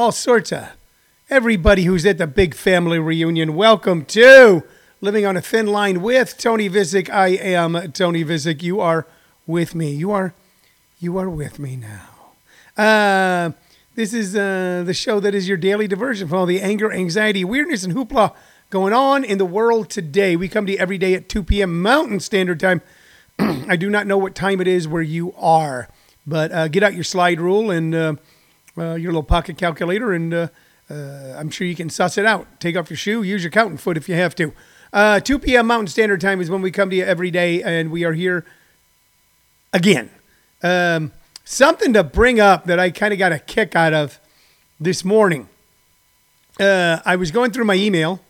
all sorts of everybody who's at the big family reunion. Welcome to Living on a Thin Line with Tony Visick. I am Tony Visick. You are with me. You are you are with me now. Uh, this is uh, the show that is your daily diversion from all the anger, anxiety, weirdness, and hoopla going on in the world today. We come to you every day at 2 p.m. Mountain Standard Time. I do not know what time it is where you are, but uh, get out your slide rule and uh, uh, your little pocket calculator, and uh, uh, I'm sure you can suss it out. Take off your shoe, use your counting foot if you have to. Uh, 2 p.m. Mountain Standard Time is when we come to you every day, and we are here again. Um, something to bring up that I kind of got a kick out of this morning. I was going through my email,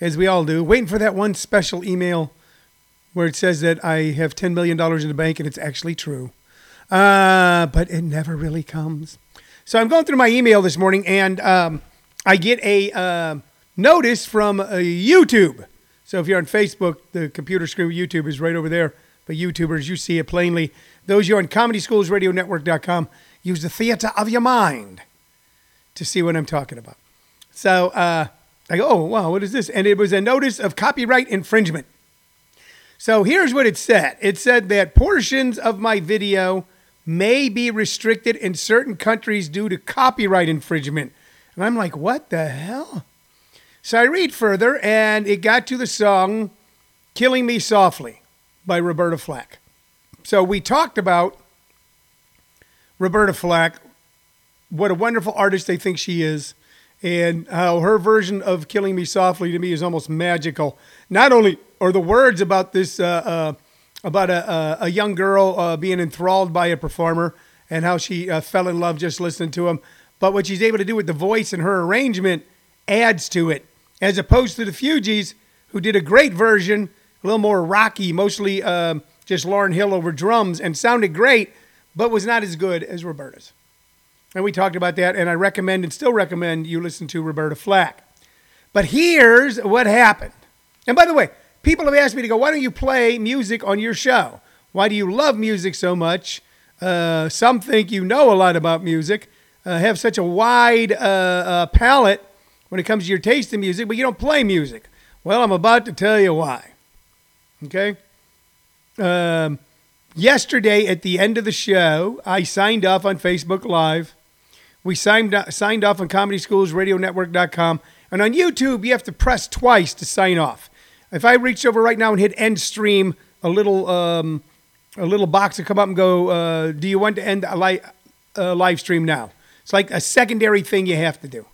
as we all do, waiting for that one special email where it says that I have $10 million in the bank, and it's actually true. Uh, but it never really comes. So I'm going through my email this morning, and um, I get a uh, notice from uh, YouTube. So if you're on Facebook, the computer screen YouTube is right over there. But YouTubers, you see it plainly. Those you're on ComedySchoolsRadioNetwork.com, use the theater of your mind to see what I'm talking about. So uh, I go, oh, wow, what is this? And it was a notice of copyright infringement. So here's what it said it said that portions of my video may be restricted in certain countries due to copyright infringement. And I'm like, what the hell? So I read further, and it got to the song Killing Me Softly by Roberta Flack. So we talked about Roberta Flack, what a wonderful artist they think she is, and how her version of Killing Me Softly to me is almost magical. Not only are the words about this, uh, uh, about a, a, young girl uh, being enthralled by a performer and how she uh, fell in love just listening to him, but what she's able to do with the voice and her arrangement adds to it, as opposed to the Fugees, who did a great version, a little more rocky, mostly um, just Lauryn Hill over drums, and sounded great, but was not as good as Roberta's. And we talked about that, and I recommend and still recommend you listen to Roberta Flack. But here's what happened. And by the way, people have asked me to go, why don't you play music on your show? Why do you love music so much? Uh, some think you know a lot about music uh, have such a wide uh, uh, palette when it comes to your taste in music, but you don't play music. Well, I'm about to tell you why. Okay? Um, yesterday at the end of the show, I signed off on Facebook Live. We signed, signed off on ComedySchoolsRadioNetwork.com. And on YouTube, you have to press twice to sign off. If I reached over right now and hit end stream, a little um, a little box will come up and go, uh, "Do you want to end a li- uh, live stream now?" It's like a secondary thing you have to do.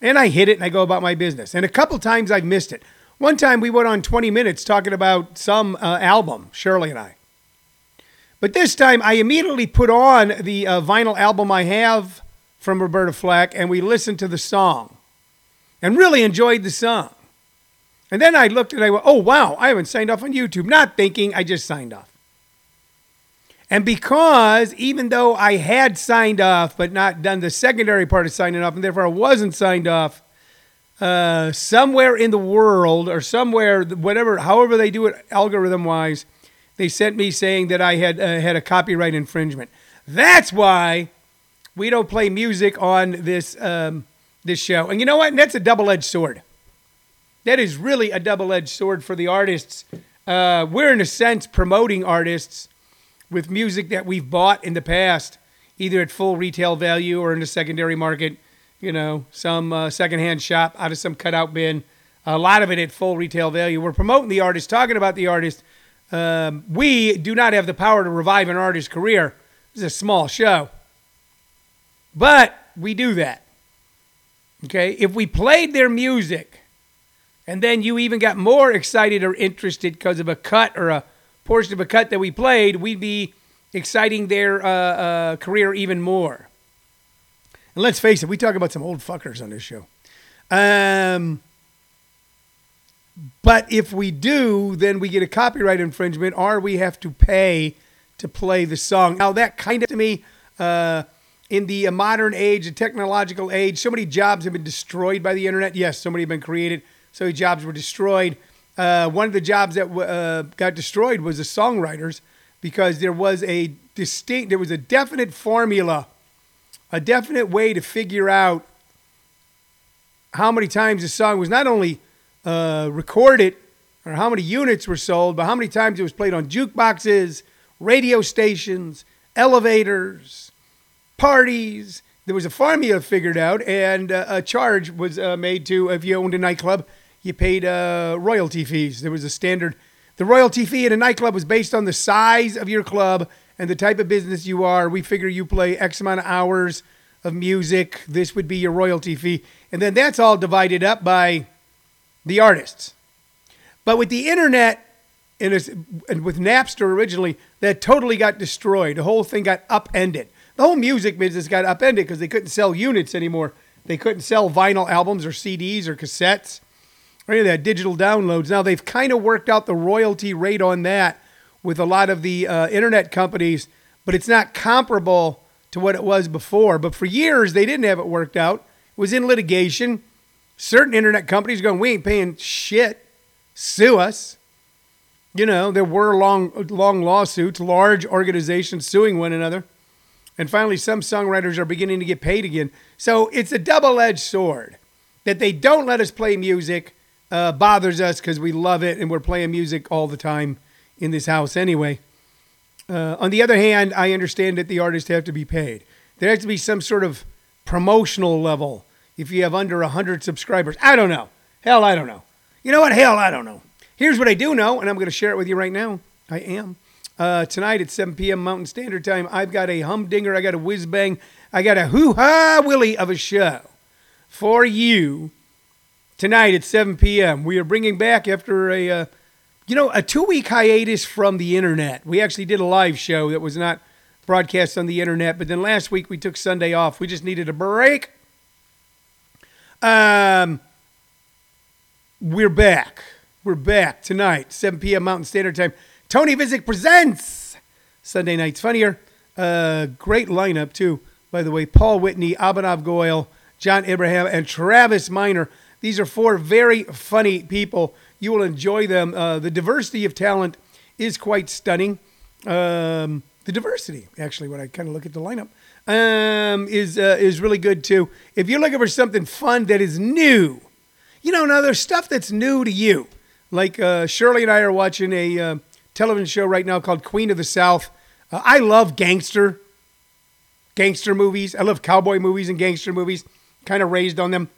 And I hit it and I go about my business. And a couple times I've missed it. One time we went on 20 minutes talking about some uh, album, Shirley and I. But this time I immediately put on the uh, vinyl album I have from Roberta Flack and we listened to the song and really enjoyed the song. And then I looked and I went, oh, wow, I haven't signed off on YouTube. Not thinking, I just signed off. And because even though I had signed off, but not done the secondary part of signing off, and therefore I wasn't signed off, uh, somewhere in the world or somewhere, whatever, however they do it algorithm wise, they sent me saying that I had uh, had a copyright infringement. That's why we don't play music on this um, this show. And you know what? And that's a double edged sword. That is really a double edged sword for the artists. Uh, we're in a sense promoting artists with music that we've bought in the past, either at full retail value or in the secondary market, you know, some uh, secondhand shop out of some cutout bin. A lot of it at full retail value. We're promoting the artist, talking about the artist. Um, we do not have the power to revive an artist's career. This is a small show. But we do that. Okay? If we played their music and then you even got more excited or interested because of a cut or a portion of a cut that we played, we'd be exciting their uh, uh, career even more. And let's face it, we talk about some old fuckers on this show. Um, but if we do, then we get a copyright infringement, or we have to pay to play the song. Now that kind of to me, uh, in the modern age, the technological age, so many jobs have been destroyed by the internet. Yes, so many have been created. So jobs were destroyed. Uh, one of the jobs that uh, got destroyed was the songwriters because there was a distinct, there was a definite formula, a definite way to figure out how many times the song was not only uh, recorded or how many units were sold, but how many times it was played on jukeboxes, radio stations, elevators, parties. There was a formula figured out, and uh, a charge was uh, made to if you owned a nightclub, you paid uh, royalty fees. There was a standard. The royalty fee in a nightclub was based on the size of your club and the type of business you are. We figure you play X amount of hours of music. This would be your royalty fee. And then that's all divided up by the artists. But with the internet and, with Napster originally, that totally got destroyed. The whole thing got upended. The whole music business got upended because they couldn't sell units anymore. They couldn't sell vinyl albums or CDs or cassettes any of that digital downloads. Now they've kind of worked out the royalty rate on that with a lot of the uh, internet companies, but it's not comparable to what it was before. But for years, they didn't have it worked out. It was in litigation. Certain internet companies going, we ain't paying shit. Sue us. You know, there were long, long lawsuits, large organizations suing one another. And finally, some songwriters are beginning to get paid again. So it's a double edged sword that they don't let us play music uh, bothers us because we love it and we're playing music all the time in this house anyway. Uh, on the other hand, I understand that the artists have to be paid. There has to be some sort of promotional level if you have under 100 subscribers. I don't know. Hell, I don't know. You know what? Hell, I don't know. Here's what I do know, and I'm going to share it with you right now. I am. Uh, tonight at 7 p.m. Mountain Standard Time, I've got a humdinger, I got a whiz bang, I got a hoo ha willy of a show for you tonight at 7 p.m. We are bringing back after a. Uh, you know, a two week hiatus from the internet. We actually did a live show that was not broadcast on the internet, but then last week we took Sunday off. We just needed a break. Um, we're back. We're back tonight, 7 p.m. Mountain Standard Time. Tony Visick presents Sunday Night's Funnier. Uh, great lineup, too, by the way. Paul Whitney, Abhinav Goyle, John Abraham, and Travis Miner. These are four very funny people you will enjoy them. Uh, the diversity of talent is quite stunning. Um, the diversity, actually, when I kind of look at the lineup, um, is uh, is really good too. If you're looking for something fun that is new, you know, now there's stuff that's new to you. Like uh, Shirley and I are watching a uh, television show right now called Queen of the South. Uh, I love gangster gangster movies. I love cowboy movies and gangster movies. Kind of raised on them.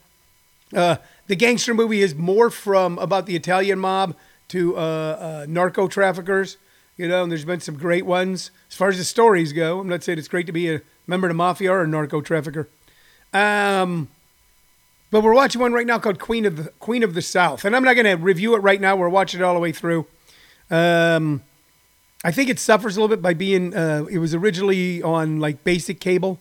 Uh, the gangster movie is more from about the Italian mob to uh, uh, narco traffickers. You know, and there's been some great ones as far as the stories go. I'm not saying it's great to be a member of the mafia or a narco trafficker. Um, but we're watching one right now called Queen of the Queen of the South, and I'm not going to review it right now. We're watching it all the way through. Um, I think it suffers a little bit by being. Uh, it was originally on like basic cable.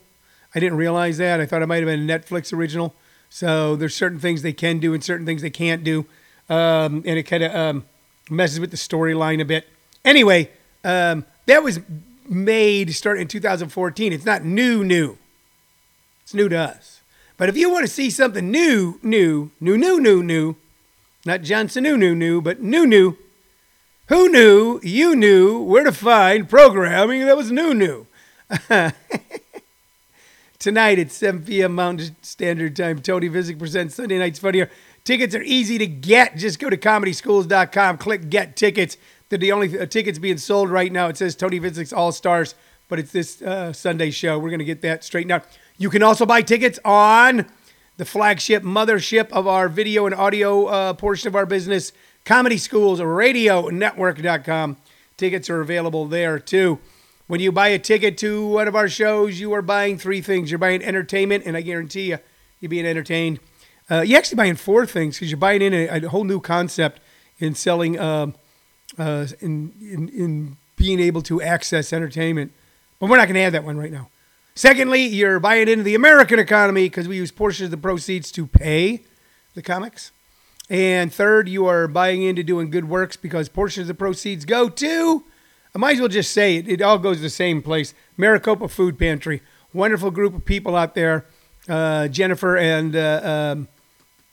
I didn't realize that. I thought it might have been a Netflix original. So there's certain things they can do and certain things they can't do, um, and it kind of um, messes with the storyline a bit. Anyway, um, that was made starting in 2014. It's not new, new. It's new to us. But if you want to see something new, new, new, new, new, new, not Johnson new, new, new, but new, new. Who knew you knew where to find programming that was new, new? tonight at 7 p.m. Mountain Standard Time. Tony Visick presents Sunday Night's Funnier. Tickets are easy to get. Just go to comedyschools.com, click Get Tickets. They're the only uh, tickets being sold right now. It says Tony Visick's All Stars, but it's this uh, Sunday show. We're going to get that straightened out. You can also buy tickets on the flagship mothership of our video and audio uh, portion of our business, Comedy Schools Radio Network.com. Tickets are available there too. When you buy a ticket to one of our shows, you are buying three things. You're buying entertainment, and I guarantee you, you're being entertained. Uh, you're actually buying four things because you're buying in a, a, whole new concept in selling, uh, uh, in, in, in being able to access entertainment. But we're not going to have that one right now. Secondly, you're buying into the American economy because we use portions of the proceeds to pay the comics. And third, you are buying into doing good works because portions of the proceeds go to I might as well just say it. It all goes to the same place. Maricopa Food Pantry. Wonderful group of people out there. Uh, Jennifer and uh, um,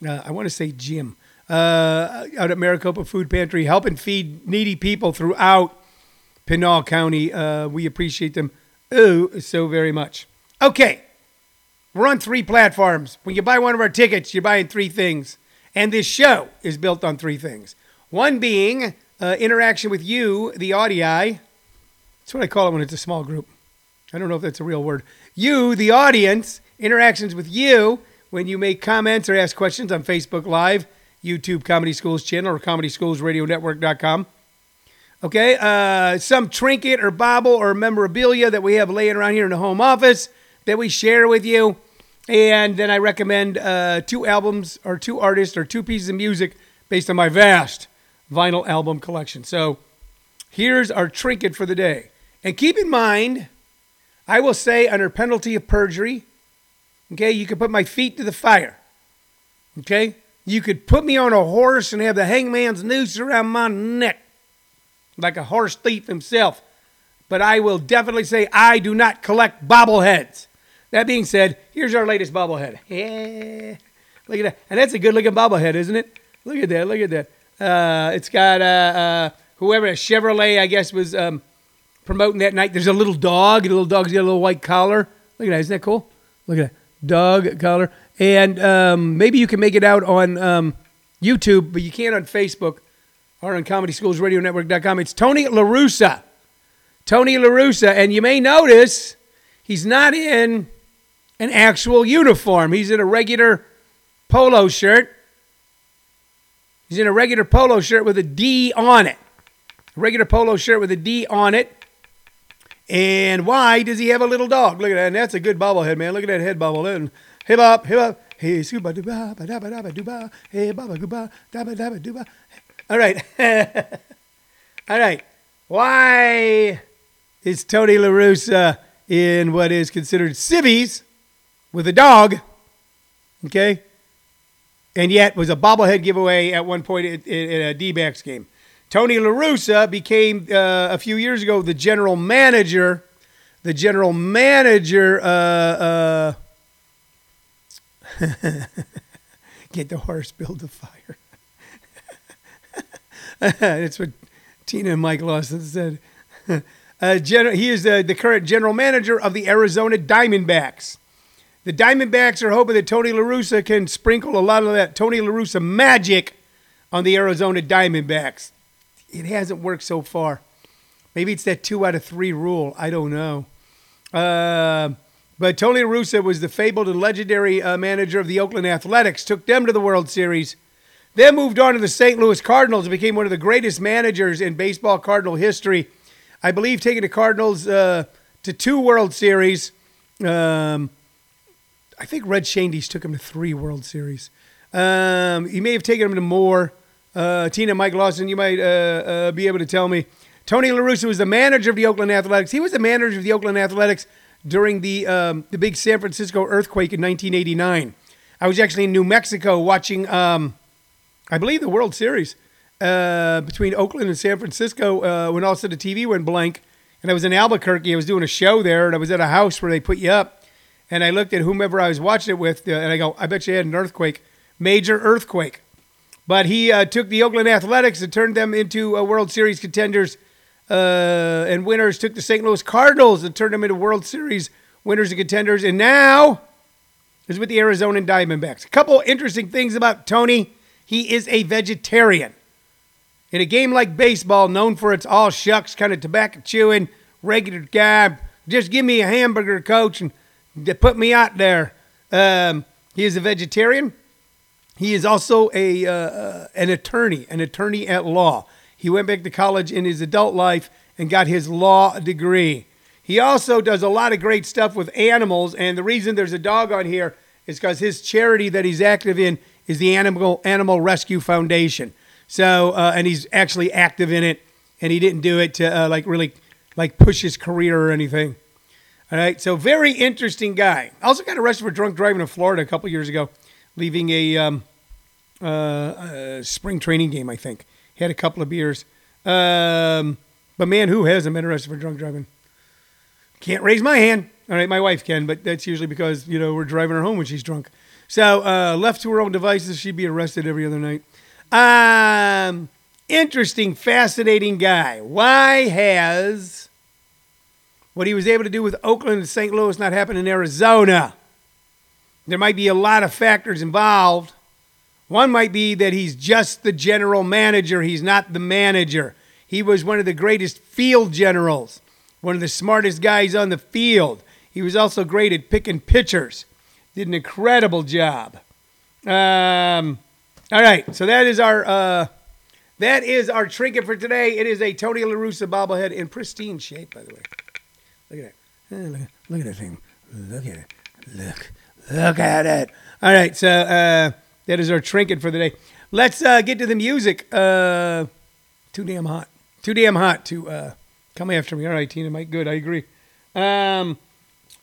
uh, I want to say Jim uh, out at Maricopa Food Pantry helping feed needy people throughout Pinal County. Uh, we appreciate them oh so very much. Okay. We're on three platforms. When you buy one of our tickets, you're buying three things. And this show is built on three things. One being uh, interaction with you, the audio. That's what I call it when it's a small group. I don't know if that's a real word. You, the audience, interactions with you when you make comments or ask questions on Facebook Live, YouTube Comedy Schools channel, or ComedySchoolsRadioNetwork.com. Okay, uh, some trinket or bauble or memorabilia that we have laying around here in the home office that we share with you. And then I recommend uh, two albums or two artists or two pieces of music based on my vast vinyl album collection. So here's our trinket for the day. And keep in mind, I will say under penalty of perjury, okay, you can put my feet to the fire. Okay? You could put me on a horse and have the hangman's noose around my neck like a horse thief himself. But I will definitely say I do not collect bobbleheads. That being said, here's our latest bobblehead. Yeah. Look at that. And that's a good looking bobblehead, isn't it? Look at that. Look at that. Uh, it's got uh, uh, whoever, Chevrolet, I guess, was um, promoting that night. There's a little dog. The little dog's got a little white collar. Look at that. Isn't that cool? Look at that. Dog collar. And um, maybe you can make it out on um, YouTube, but you can't on Facebook or on ComedySchoolsRadioNetwork.com. It's Tony La Russa. Tony La Russa. And you may notice he's not in an actual uniform. He's in a regular polo shirt. He's in a regular polo shirt with a D on it. Regular polo shirt with a D on it. And why does he have a little dog? Look at that. And that's a good bobblehead, man. Look at that head bobble. And hip up, hip up. Hey, suba duba, ba da ba da ba duba. Hey, baba guba, da ba da ba duba. All right. All right. Why is Tony La Russa in what is considered civvies with a dog? Okay. And yet was a bobblehead giveaway at one point in a D-backs game. Tony La Russa became uh, a few years ago the general manager. The general manager. Uh, uh, get the horse, build the fire. That's what Tina and Mike Lawson said. Uh, gen- he is uh, the current general manager of the Arizona Diamondbacks. The Diamondbacks are hoping that Tony La Russa can sprinkle a lot of that Tony La Russa magic on the Arizona Diamondbacks. It hasn't worked so far. Maybe it's that two out of three rule. I don't know. Uh, but Tony La Russa was the fabled and legendary uh, manager of the Oakland Athletics, took them to the World Series then moved on to the St. Louis Cardinals and became one of the greatest managers in baseball Cardinal history. I believe taking the Cardinals uh, to two World Series. Um, I think Red Schoendienst took him to three World Series. Um, he may have taken him to more. Uh, Tina, Mike Lawson, you might uh, uh be able to tell me. Tony La Russa was the manager of the Oakland Athletics. He was the manager of the Oakland Athletics during the, um, the big San Francisco earthquake in 1989. I was actually in New Mexico watching um, I believe the World Series uh, between Oakland and San Francisco uh, when all of a sudden the TV went blank. And I was in Albuquerque. I was doing a show there, and I was at a house where they put you up. And I looked at whomever I was watching it with, uh, and I go, I bet you had an earthquake, major earthquake. But he uh, took the Oakland Athletics and turned them into uh, World Series contenders uh, and winners. Took the St. Louis Cardinals and turned them into World Series winners and contenders. And now is with the Arizona Diamondbacks. A couple interesting things about Tony. He is a vegetarian. In a game like baseball, known for its all shucks kind of tobacco chewing, regular guy, just give me a hamburger, coach, and put me out there. Um, he is a vegetarian. He is also a uh, an attorney, an attorney at law. He went back to college in his adult life and got his law degree. He also does a lot of great stuff with animals, and the reason there's a dog on here is because his charity that he's active in is the Animal Animal Rescue Foundation. So, uh, and he's actually active in it, and he didn't do it to uh, like really like push his career or anything. All right, so very interesting guy. Also got arrested for drunk driving in Florida a couple years ago, leaving a, um, uh, a spring training game. I think had a couple of beers. Um, but man, who hasn't been arrested for drunk driving? Can't raise my hand. All right, my wife can, but that's usually because you know we're driving her home when she's drunk. So, uh, left to her own devices, she'd be arrested every other night. Um, interesting, fascinating guy. Why has what he was able to do with Oakland and St. Louis not happened in Arizona? there might be a lot of factors involved. One might be that he's just the general manager, he's not the manager. He was one of the greatest field generals, one of the smartest guys on the field. He was also great at picking pitchers, did an incredible job. Um, all right, so that is our uh, that is our trinket for today. It is a Tony La Russa bobblehead in pristine shape, by the way. Look at it. Look, look at that thing. Look at it. Look. Look at it. All right, so uh, that is our trinket for the day. Let's uh, get to the music. Uh, too damn hot. Too damn hot to uh, come after me. All right, Tina Mike. Good, I agree. Um,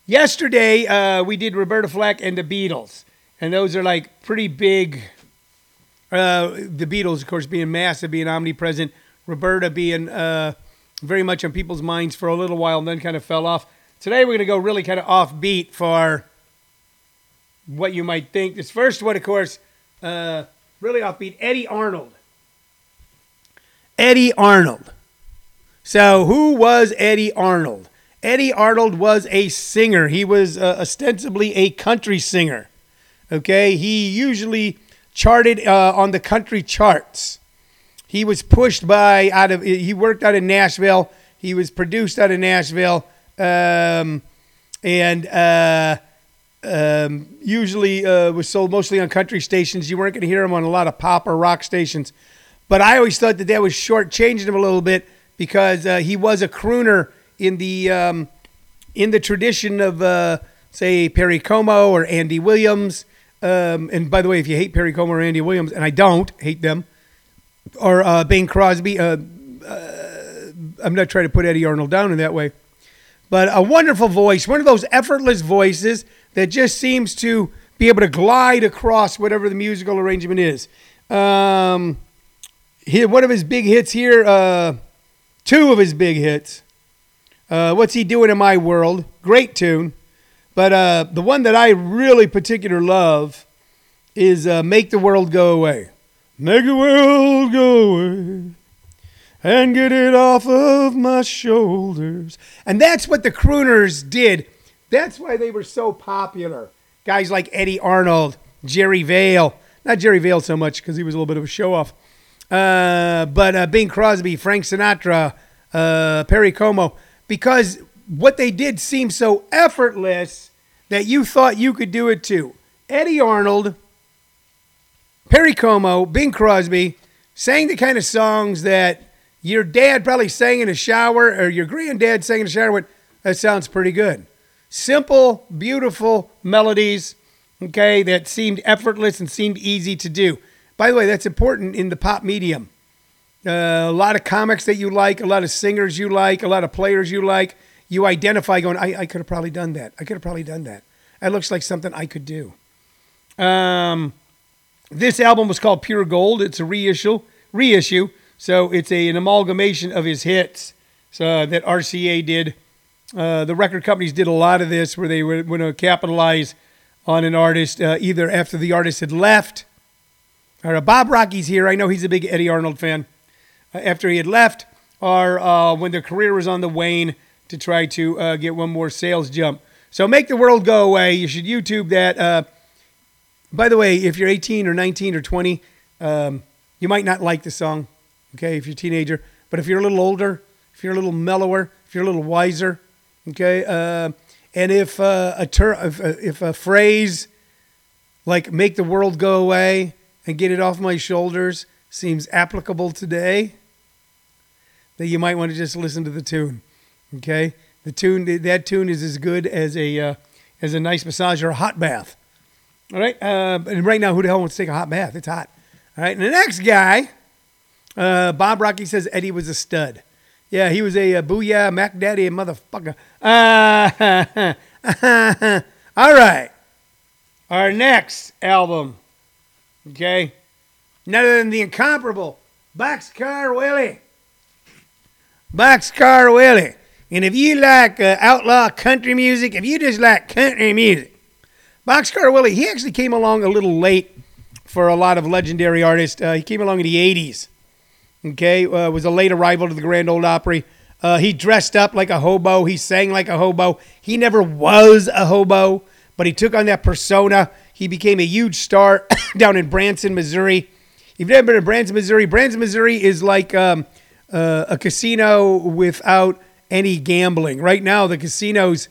yesterday, uh, we did Roberta Flack and the Beatles. And those are like pretty big. Uh, the Beatles, of course, being massive, being omnipresent. Roberta being very much on people's minds for a little while and then kind of fell off. Today, we're going to go really kind of offbeat for what you might think. This first one, of course, uh, really offbeat Eddy Arnold. Eddy Arnold. So, who was Eddy Arnold? Eddy Arnold was a singer. He was uh, ostensibly a country singer. Okay, he usually charted uh, on the country charts. He was pushed by out of. He worked out in Nashville. He was produced out of Nashville, um, and uh, um, usually uh, was sold mostly on country stations. You weren't going to hear him on a lot of pop or rock stations. But I always thought that that was shortchanging him a little bit because uh, he was a crooner in the um, in the tradition of uh, say Perry Como or Andy Williams. Um, and by the way, if you hate Perry Como or Andy Williams, and I don't hate them, or uh, Bing Crosby, uh, uh, I'm not trying to put Eddy Arnold down in that way, but a wonderful voice, one of those effortless voices that just seems to be able to glide across whatever the musical arrangement is. Um, he, one of his big hits here, uh, two of his big hits. Uh, What's he doing in my world? Great tune, but uh, the one that I really particular love is uh, "Make the World Go Away." Make the world go away and get it off of my shoulders. And that's what the crooners did that's why they were so popular. Guys like Eddy Arnold, Jerry Vale, not Jerry Vale so much because he was a little bit of a show off, uh, but uh, Bing Crosby, Frank Sinatra, uh, Perry Como, because what they did seemed so effortless that you thought you could do it too. Eddy Arnold, Perry Como, Bing Crosby sang the kind of songs that your dad probably sang in a shower or your granddad sang in a shower. Went, that sounds pretty good. Simple, beautiful melodies, okay, that seemed effortless and seemed easy to do. By the way, that's important in the pop medium. Uh, a lot of comics that you like, a lot of singers you like, a lot of players you like, you identify going, I, I could have probably done that. I could have probably done that. That looks like something I could do. Um, this album was called Pure Gold. It's a reissue, reissue. So it's a, an amalgamation of his hits so, that RCA did uh, the record companies did a lot of this where they were going to capitalize on an artist uh, either after the artist had left. Or uh, Bob Rocky's here. I know he's a big Eddy Arnold fan. Uh, after he had left, or uh, when their career was on the wane to try to get one more sales jump. So make the world go away. You should YouTube that. By the way, if you're 18 or 19 or 20, um, you might not like the song. Okay, if you're a teenager, but if you're a little older, if you're a little mellower, if you're a little wiser, Okay, uh, and if uh, a ter- if, uh, if a phrase like "make the world go away" and "get it off my shoulders" seems applicable today, then you might want to just listen to the tune. Okay, the tune that tune is as good as a uh, as a nice massage or a hot bath. All right, uh, and right now, who the hell wants to take a hot bath? It's hot. All right, and the next guy, uh, Bob Rocky says Eddie was a stud. Yeah, he was a, a booyah Mac Daddy motherfucker. Uh, all right. Our next album, okay, none other than the incomparable Boxcar Willie. Boxcar Willie. And if you like uh, outlaw country music, if you just like country music, Boxcar Willie, he actually came along a little late for a lot of legendary artists. Uh, he came along in the 80s. Okay, uh, was a late arrival to the Grand Ole Opry. Uh, he dressed up like a hobo. He sang like a hobo. He never was a hobo, but he took on that persona. He became a huge star down in Branson, Missouri. If you've never been to Branson, Missouri, Branson, Missouri is like um, uh, a casino without any gambling. Right now, the casinos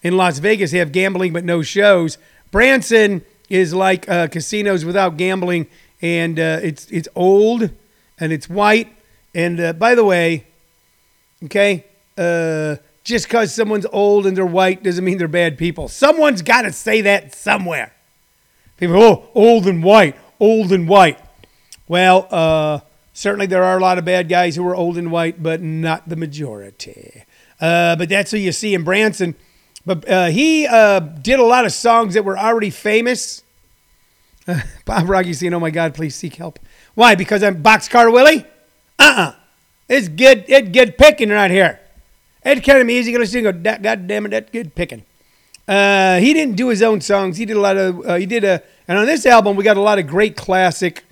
in Las Vegas have gambling but no shows. Branson is like uh, casinos without gambling, and uh, it's it's old and it's white. And uh, by the way, okay, uh, just because someone's old and they're white doesn't mean they're bad people. Someone's got to say that somewhere. People, oh, old and white, old and white. Well, uh, certainly there are a lot of bad guys who are old and white, but not the majority. Uh, but that's who you see in Branson. But uh, he uh, did a lot of songs that were already famous. Bob Rocky saying, "Oh my God, please seek help." Why? Because I'm Boxcar Willie? Uh-uh. It's good. It's good picking right here. It's kind of easy to sing. Go, God damn it, that's good picking. Uh, he didn't do his own songs. He did a lot of. Uh, he did a. And on this album, we got a lot of great classic,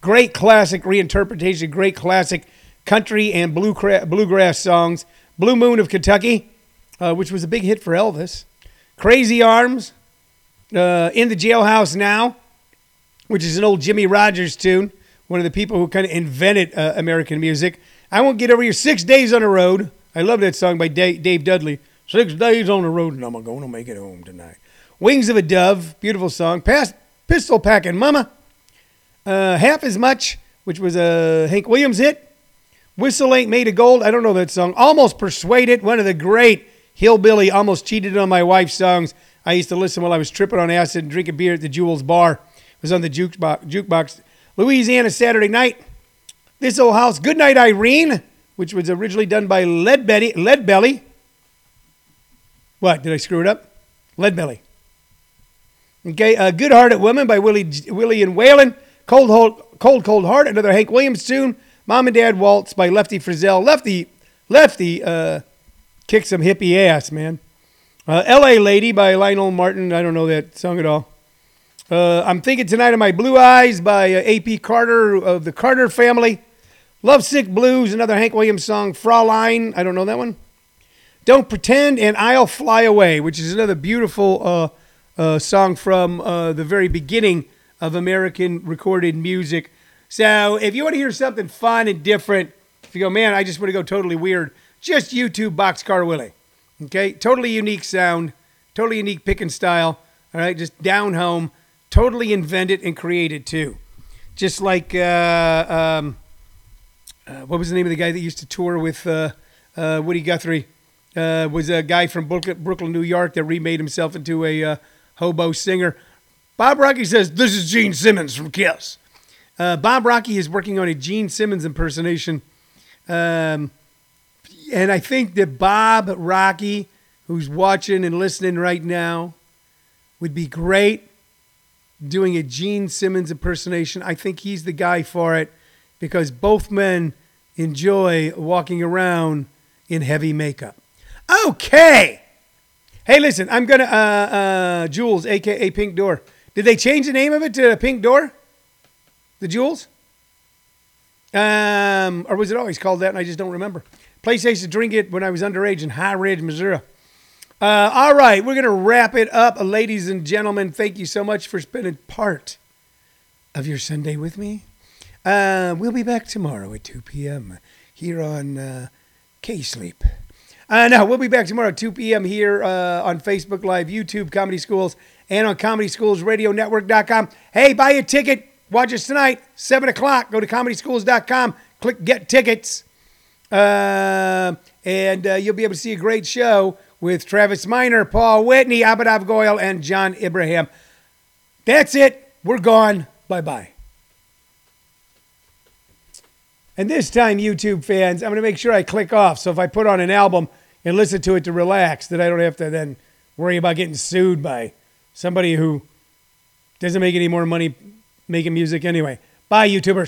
great classic reinterpretation, great classic country and blue bluegrass songs. Blue Moon of Kentucky, uh, which was a big hit for Elvis. Crazy Arms, uh, In the Jailhouse Now, which is an old Jimmie Rodgers tune, one of the people who kind of invented uh, American music. I Won't Get Over Your Six Days on the Road. I love that song by Dave, Dave Dudley. Six days on the road and I'm going to make it home tonight. Wings of a Dove, beautiful song. Past Pistol Packing Mama. Uh, Half as Much, which was a Hank Williams hit. Whistle Ain't Made of Gold. I don't know that song. Almost Persuaded, one of the great hillbilly, almost cheated on my wife's songs. I used to listen while I was tripping on acid and drinking beer at the Jewels Bar. It was on the jukebox. jukebox. Louisiana Saturday Night. This Old House. Good Night Irene, which was originally done by Lead Belly. What? Did I screw it up? Lead Belly. Okay, uh, Good Hearted Woman by Willie, Willie and Waylon. Cold, Cold, Cold Heart, another Hank Williams tune. Mom and Dad Waltz by Lefty Frizzell. Lefty, Lefty uh, kicked some hippie ass, man. Uh, L.A. Lady by Lionel Martin. I don't know that song at all. Uh, I'm thinking tonight of my Blue Eyes by uh, A.P. Carter of the Carter family. Love Sick Blues, another Hank Williams song. Fraulein, I don't know that one. Don't Pretend, and I'll Fly Away, which is another beautiful uh, uh, song from uh, the very beginning of American recorded music. So if you want to hear something fun and different, if you go, man, I just want to go totally weird, just YouTube Boxcar Willie. Okay, totally unique sound, totally unique picking style. All right, just down home, totally invented and created too. Just like uh, um, uh, what was the name of the guy that used to tour with uh, uh Woody Guthrie? Uh, was a guy from Brooklyn, New York that remade himself into a uh, hobo singer. Bob Rocky says this is Gene Simmons from Kiss. Bob Rocky is working on a Gene Simmons impersonation. Um, and I think that Bob Rocky, who's watching and listening right now, would be great doing a Gene Simmons impersonation. I think he's the guy for it because both men enjoy walking around in heavy makeup. Okay. Hey, listen, I'm going to, uh, uh, Jules, aka Pink Door. Did they change the name of it to Pink Door? The Jewels? Um, or was it always called that and I just don't remember? Place I used to drink it when I was underage in High Ridge, Missouri. Uh, all right, we're going to wrap it up. Ladies and gentlemen, thank you so much for spending part of your Sunday with me. Uh, we'll be back tomorrow at 2 p.m. here on uh, K Sleep. Uh, no, we'll be back tomorrow at 2 p.m. here uh, on Facebook Live, YouTube, Comedy Schools, and on comedy schools ComedySchoolsRadioNetwork.com. Hey, buy a ticket. Watch us tonight, 7 o'clock. Go to comedyschools.com, click get tickets, uh, and uh, you'll be able to see a great show with Travis Miner, Paul Whitney, Abhinav Goyle, and John Ibrahim. That's it. We're gone. Bye bye. And this time, YouTube fans, I'm going to make sure I click off. So if I put on an album and listen to it to relax, that I don't have to then worry about getting sued by somebody who doesn't make any more money making music anyway. Bye, YouTubers.